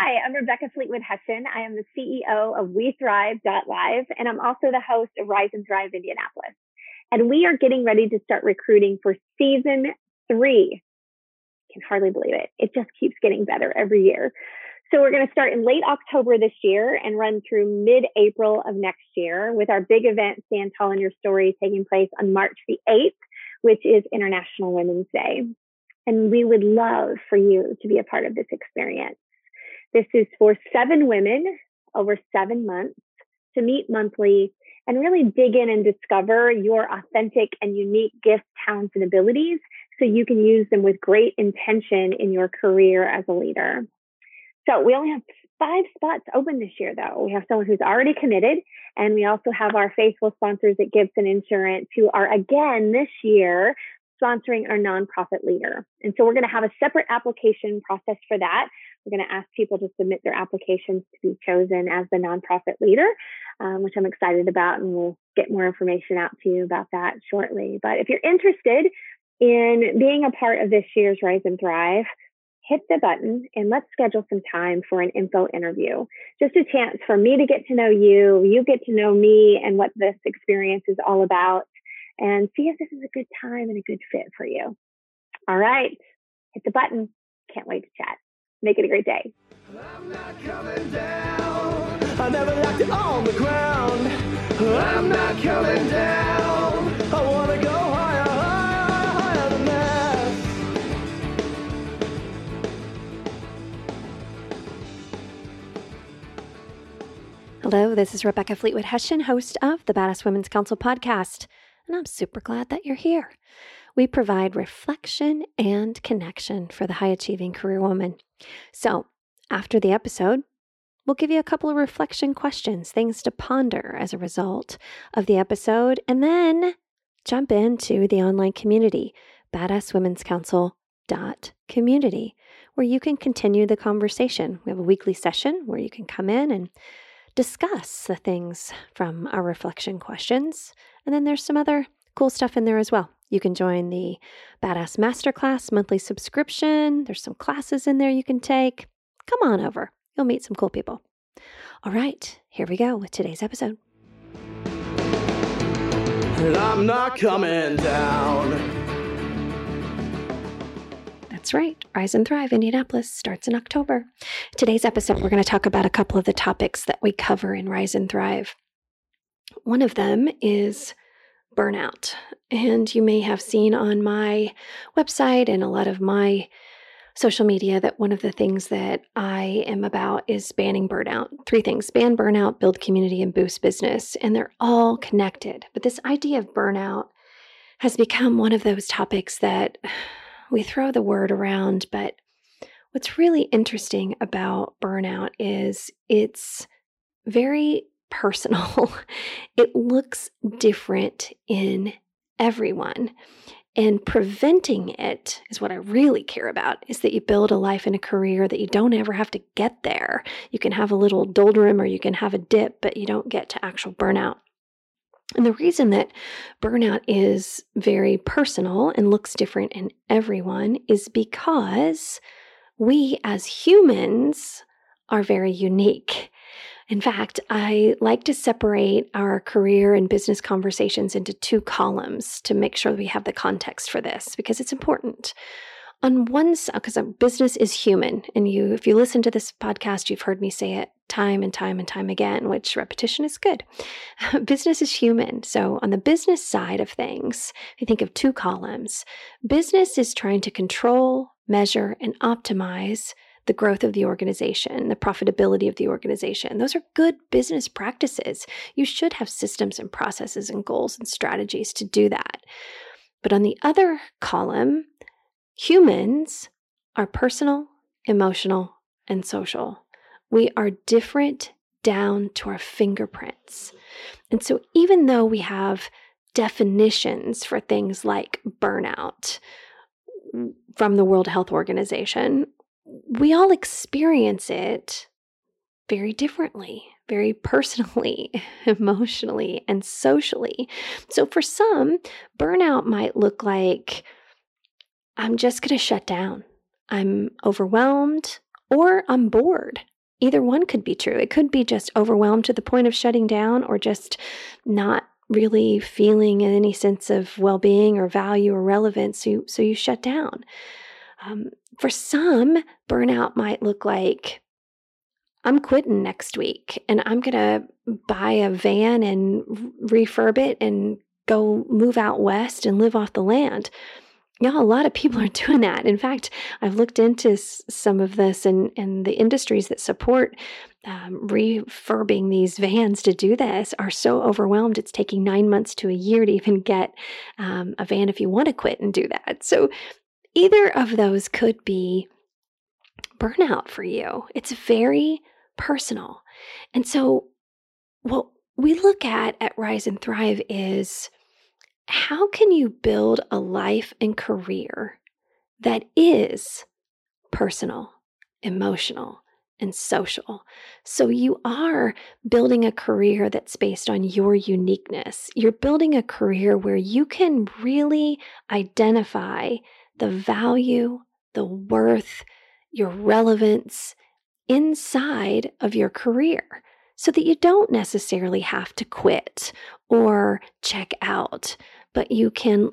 Hi, I'm Rebecca Fleetwood Hession. I am the CEO of We Thrive.live, and I'm also the host of Rise and Thrive Indianapolis. And we are getting ready to start recruiting for season three. Can hardly believe it. It just keeps getting better every year. So we're going to start in late October this year and run through mid April of next year with our big event, Stand Tall in Your Story, taking place on March the 8th, which is International Women's Day. And we would love for you to be a part of this experience. This is for seven women over seven months to meet monthly and really dig in and discover your authentic and unique gifts, talents, and abilities so you can use them with great intention in your career as a leader. So we only have five spots open this year, though. We have someone who's already committed, and we also have our faithful sponsors at Gibson Insurance who are again this year sponsoring our nonprofit leader. And so we're going to have a separate application process for that. We're going to ask people to submit their applications to be chosen as the nonprofit leader, um, which I'm excited about, and we'll get more information out to you about that shortly. But if you're interested in being a part of this year's Rise and Thrive, hit the button and let's schedule some time for an info interview. Just a chance for me to get to know you, you get to know me and what this experience is all about, and see if this is a good time and a good fit for you. All right, hit the button. Can't wait to chat. Make it a great day. I'm not coming down. I never left it on the ground. I'm not coming down. I want to go higher, higher, higher than that. Hello, this is Rebecca Fleetwood Hession, host of the Badass Women's Council podcast, and I'm super glad that you're here. We provide reflection and connection for the high achieving career woman. So, after the episode, we'll give you a couple of reflection questions, things to ponder as a result of the episode, and then jump into the online community, Badass Women's Council dot community where you can continue the conversation. We have a weekly session where you can come in and discuss the things from our reflection questions. And then there's some other cool stuff in there as well. You can join the Badass Masterclass monthly subscription. There's some classes in there you can take. Come on over, you'll meet some cool people. All right, here we go with today's episode. And I'm not coming down. That's right. Rise and Thrive Indianapolis starts in October. Today's episode, we're going to talk about a couple of the topics that we cover in Rise and Thrive. One of them is burnout. And you may have seen on my website and a lot of my social media that one of the things that I am about is banning burnout. Three things ban burnout, build community, and boost business. And they're all connected. But this idea of burnout has become one of those topics that we throw the word around. But what's really interesting about burnout is it's very personal. it looks different in everyone. And preventing it is what I really care about is that you build a life and a career that you don't ever have to get there. You can have a little doldrum or you can have a dip, but you don't get to actual burnout. And the reason that burnout is very personal and looks different in everyone is because we as humans are very unique. In fact, I like to separate our career and business conversations into two columns to make sure we have the context for this because it's important. On one side, because business is human, and you, if you listen to this podcast, you've heard me say it time and time and time again, which repetition is good. business is human. So, on the business side of things, you think of two columns, business is trying to control, measure, and optimize the growth of the organization, the profitability of the organization. Those are good business practices. You should have systems and processes and goals and strategies to do that. But on the other column, humans are personal, emotional, and social. We are different down to our fingerprints. And so, even though we have definitions for things like burnout from the World Health Organization, we all experience it very differently, very personally, emotionally, and socially. So, for some, burnout might look like I'm just going to shut down. I'm overwhelmed, or I'm bored. Either one could be true. It could be just overwhelmed to the point of shutting down or just not really feeling any sense of well-being or value or relevance so you, so you shut down um, for some burnout might look like i'm quitting next week and i'm going to buy a van and refurb it and go move out west and live off the land yeah, a lot of people are doing that. In fact, I've looked into s- some of this and, and the industries that support um, refurbing these vans to do this are so overwhelmed. It's taking nine months to a year to even get um, a van if you want to quit and do that. So, either of those could be burnout for you. It's very personal. And so, what we look at at Rise and Thrive is how can you build a life and career that is personal, emotional, and social? So you are building a career that's based on your uniqueness. You're building a career where you can really identify the value, the worth, your relevance inside of your career so that you don't necessarily have to quit or check out but you can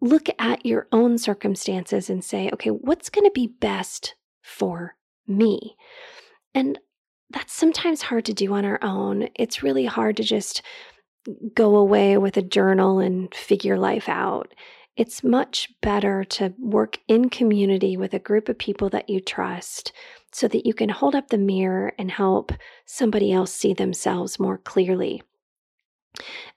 look at your own circumstances and say, okay, what's going to be best for me? And that's sometimes hard to do on our own. It's really hard to just go away with a journal and figure life out. It's much better to work in community with a group of people that you trust so that you can hold up the mirror and help somebody else see themselves more clearly.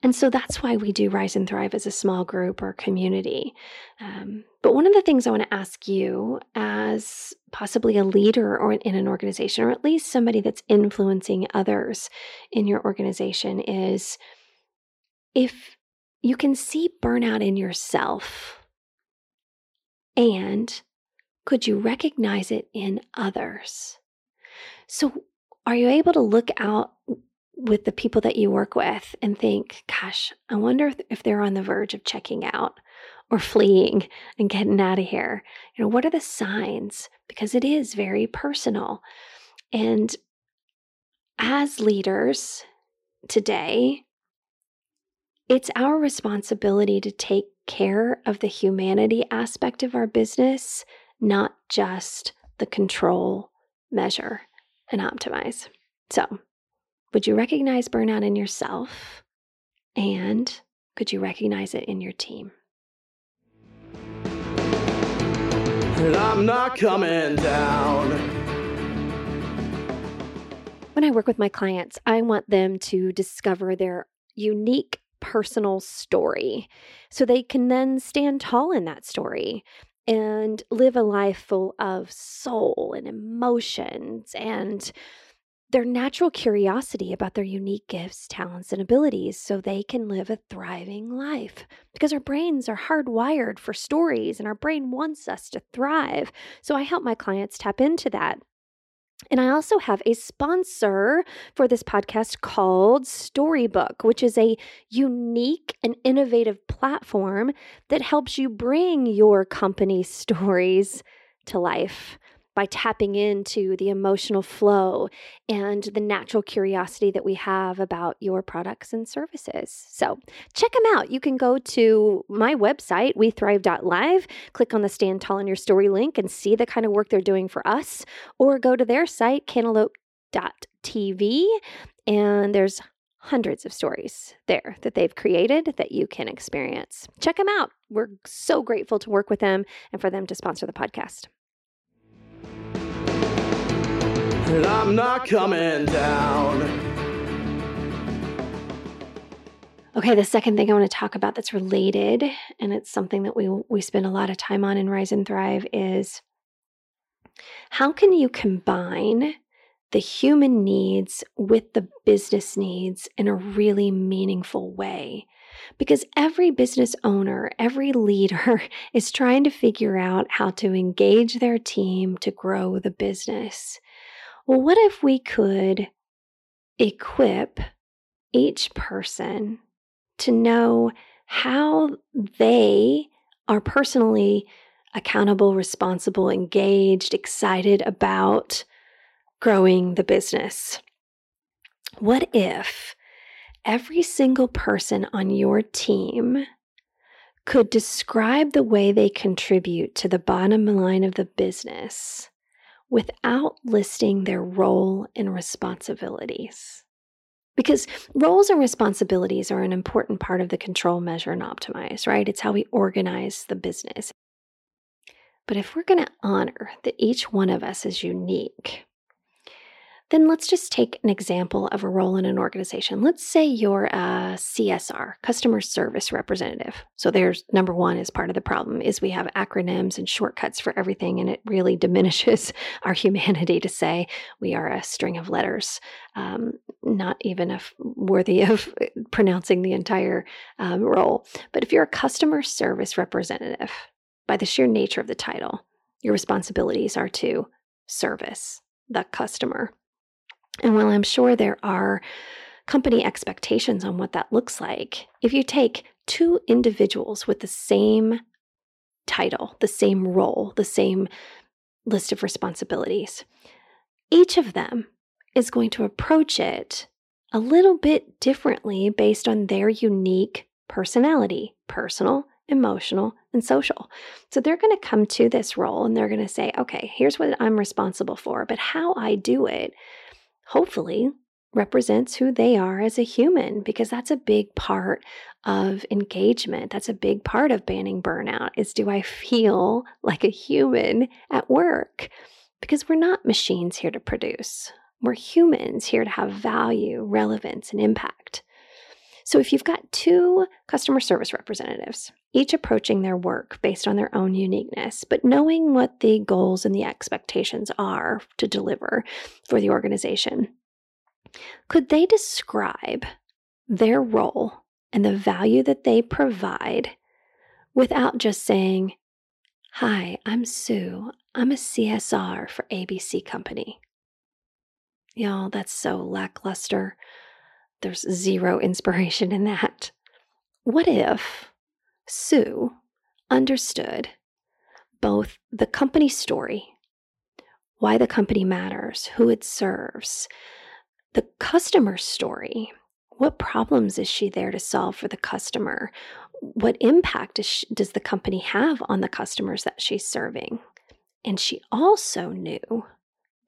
And so that's why we do Rise and Thrive as a small group or community. Um, but one of the things I want to ask you, as possibly a leader or in an organization, or at least somebody that's influencing others in your organization, is if you can see burnout in yourself and could you recognize it in others? So, are you able to look out with the people that you work with and think, gosh, I wonder if they're on the verge of checking out or fleeing and getting out of here. You know, what are the signs? Because it is very personal. And as leaders today, it's our responsibility to take care of the humanity aspect of our business, not just the control, measure, and optimize. So, would you recognize burnout in yourself? And could you recognize it in your team? And I'm not coming down. When I work with my clients, I want them to discover their unique personal story so they can then stand tall in that story and live a life full of soul and emotions and their natural curiosity about their unique gifts, talents, and abilities so they can live a thriving life. Because our brains are hardwired for stories and our brain wants us to thrive. So I help my clients tap into that. And I also have a sponsor for this podcast called Storybook, which is a unique and innovative platform that helps you bring your company stories to life by tapping into the emotional flow and the natural curiosity that we have about your products and services. So check them out. You can go to my website, wethrive.live, click on the Stand Tall in Your Story link and see the kind of work they're doing for us, or go to their site, cantaloupe.tv, and there's hundreds of stories there that they've created that you can experience. Check them out. We're so grateful to work with them and for them to sponsor the podcast. And I'm not coming down. Okay, the second thing I want to talk about that's related, and it's something that we we spend a lot of time on in Rise and Thrive, is how can you combine the human needs with the business needs in a really meaningful way? Because every business owner, every leader is trying to figure out how to engage their team to grow the business well, what if we could equip each person to know how they are personally accountable, responsible, engaged, excited about growing the business. What if every single person on your team could describe the way they contribute to the bottom line of the business without listing their role and responsibilities? Because roles and responsibilities are an important part of the control, measure, and optimize, right? It's how we organize the business. But if we're going to honor that each one of us is unique, then let's just take an example of a role in an organization. Let's say you're a CSR, customer service representative. So there's number one is part of the problem is we have acronyms and shortcuts for everything, and it really diminishes our humanity to say we are a string of letters, um, not even if worthy of pronouncing the entire um, role. But if you're a customer service representative, by the sheer nature of the title, your responsibilities are to service the customer. And while I'm sure there are company expectations on what that looks like, if you take two individuals with the same title, the same role, the same list of responsibilities, each of them is going to approach it a little bit differently based on their unique personality, personal, emotional, and social. So they're going to come to this role and they're going to say, okay, here's what I'm responsible for, but how I do it hopefully represents who they are as a human because that's a big part of engagement. That's a big part of banning burnout is do i feel like a human at work? Because we're not machines here to produce. We're humans here to have value relevance and impact so if you've got two customer service representatives each approaching their work based on their own uniqueness, but knowing what the goals and the expectations are to deliver for the organization. Could they describe their role and the value that they provide without just saying, Hi, I'm Sue. I'm a CSR for ABC Company. Y'all, that's so lackluster. There's zero inspiration in that. What if Sue understood both the company story, why the company matters, who it serves, the customer story. What problems is she there to solve for the customer? What impact she, does the company have on the customers that she's serving? And she also knew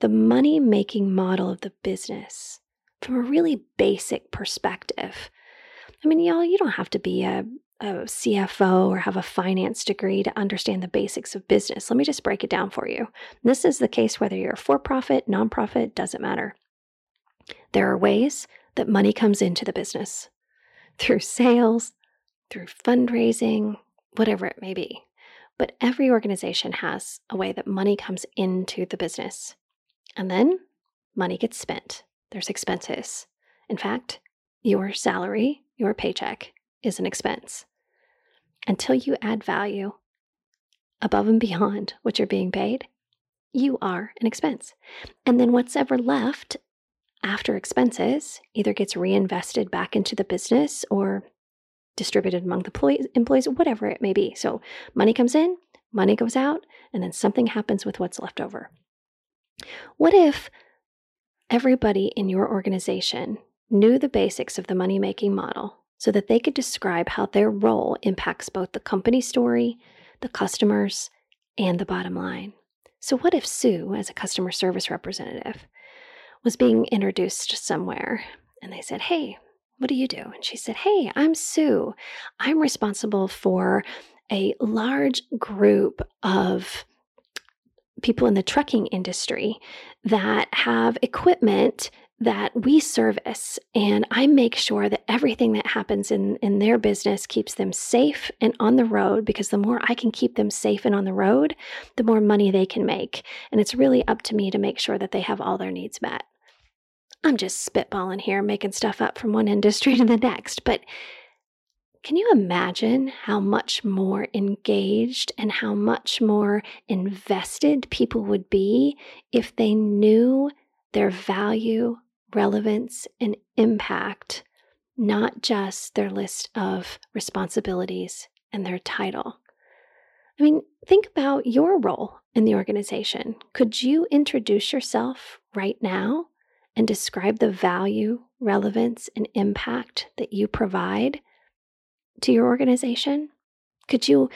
the money making model of the business from a really basic perspective. I mean, y'all, you don't have to be a a CFO or have a finance degree to understand the basics of business. Let me just break it down for you. This is the case whether you're for profit, nonprofit, doesn't matter. There are ways that money comes into the business through sales, through fundraising, whatever it may be. But every organization has a way that money comes into the business. And then money gets spent. There's expenses. In fact, your salary, your paycheck, is an expense until you add value above and beyond what you're being paid, you are an expense. And then what's ever left after expenses either gets reinvested back into the business or distributed among the employees, whatever it may be. So money comes in, money goes out, and then something happens with what's left over. What if everybody in your organization knew the basics of the money making model so that they could describe how their role impacts both the company story, the customers, and the bottom line. So, what if Sue, as a customer service representative, was being introduced somewhere and they said, Hey, what do you do? And she said, Hey, I'm Sue. I'm responsible for a large group of people in the trucking industry that have equipment that we service and I make sure that everything that happens in, in their business keeps them safe and on the road because the more I can keep them safe and on the road, the more money they can make. And it's really up to me to make sure that they have all their needs met. I'm just spitballing here, making stuff up from one industry to the next, but can you imagine how much more engaged and how much more invested people would be if they knew their value relevance and impact, not just their list of responsibilities and their title. I mean, think about your role in the organization. Could you introduce yourself right now and describe the value, relevance, and impact that you provide to your organization? Could you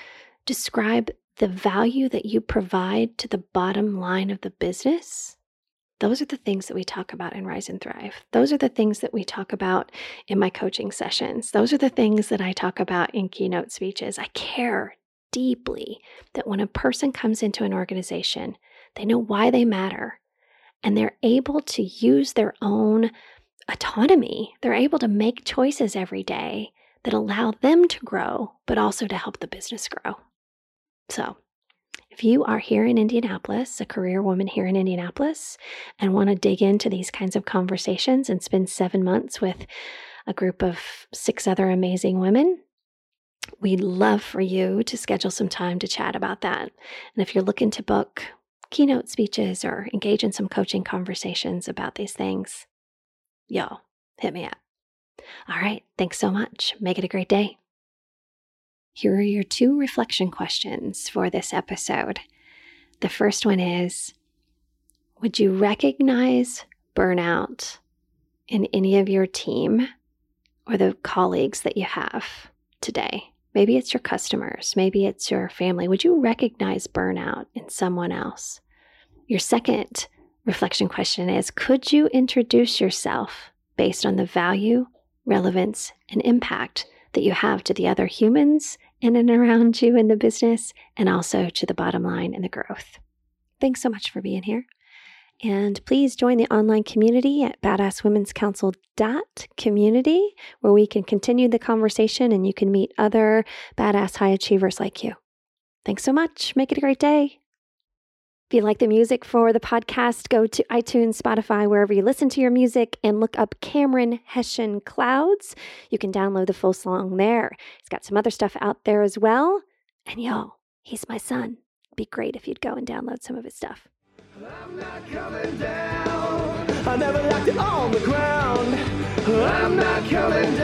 describe the value that you provide to the bottom line of the business? Those are the things that we talk about in Rise and Thrive. Those are the things that we talk about in my coaching sessions. Those are the things that I talk about in keynote speeches. I care deeply that when a person comes into an organization, they know why they matter and they're able to use their own autonomy. They're able to make choices every day that allow them to grow, but also to help the business grow. So, if you are here in Indianapolis, a career woman here in Indianapolis, and want to dig into these kinds of conversations and spend seven months with a group of six other amazing women, we'd love for you to schedule some time to chat about that. And if you're looking to book keynote speeches or engage in some coaching conversations about these things, yo, hit me up. All right. Thanks so much. Make it a great day. Here are your two reflection questions for this episode. The first one is Would you recognize burnout in any of your team or the colleagues that you have today? Maybe it's your customers, maybe it's your family. Would you recognize burnout in someone else? Your second reflection question is Could you introduce yourself based on the value, relevance, and impact that you have to the other humans in and around you in the business and also to the bottom line and the growth? Thanks so much for being here. And please join the online community at badasswomen'scouncil.community, where we can continue the conversation and you can meet other badass high achievers like you. Thanks so much. Make it a great day. If you like the music for the podcast, go to iTunes, Spotify, wherever you listen to your music, and look up Cameron Hession Clouds. You can download the full song there. He's got some other stuff out there as well. And y'all, he's my son. It'd be great if you'd go and download some of his stuff. I'm not coming down. I never left it on the ground. I'm not coming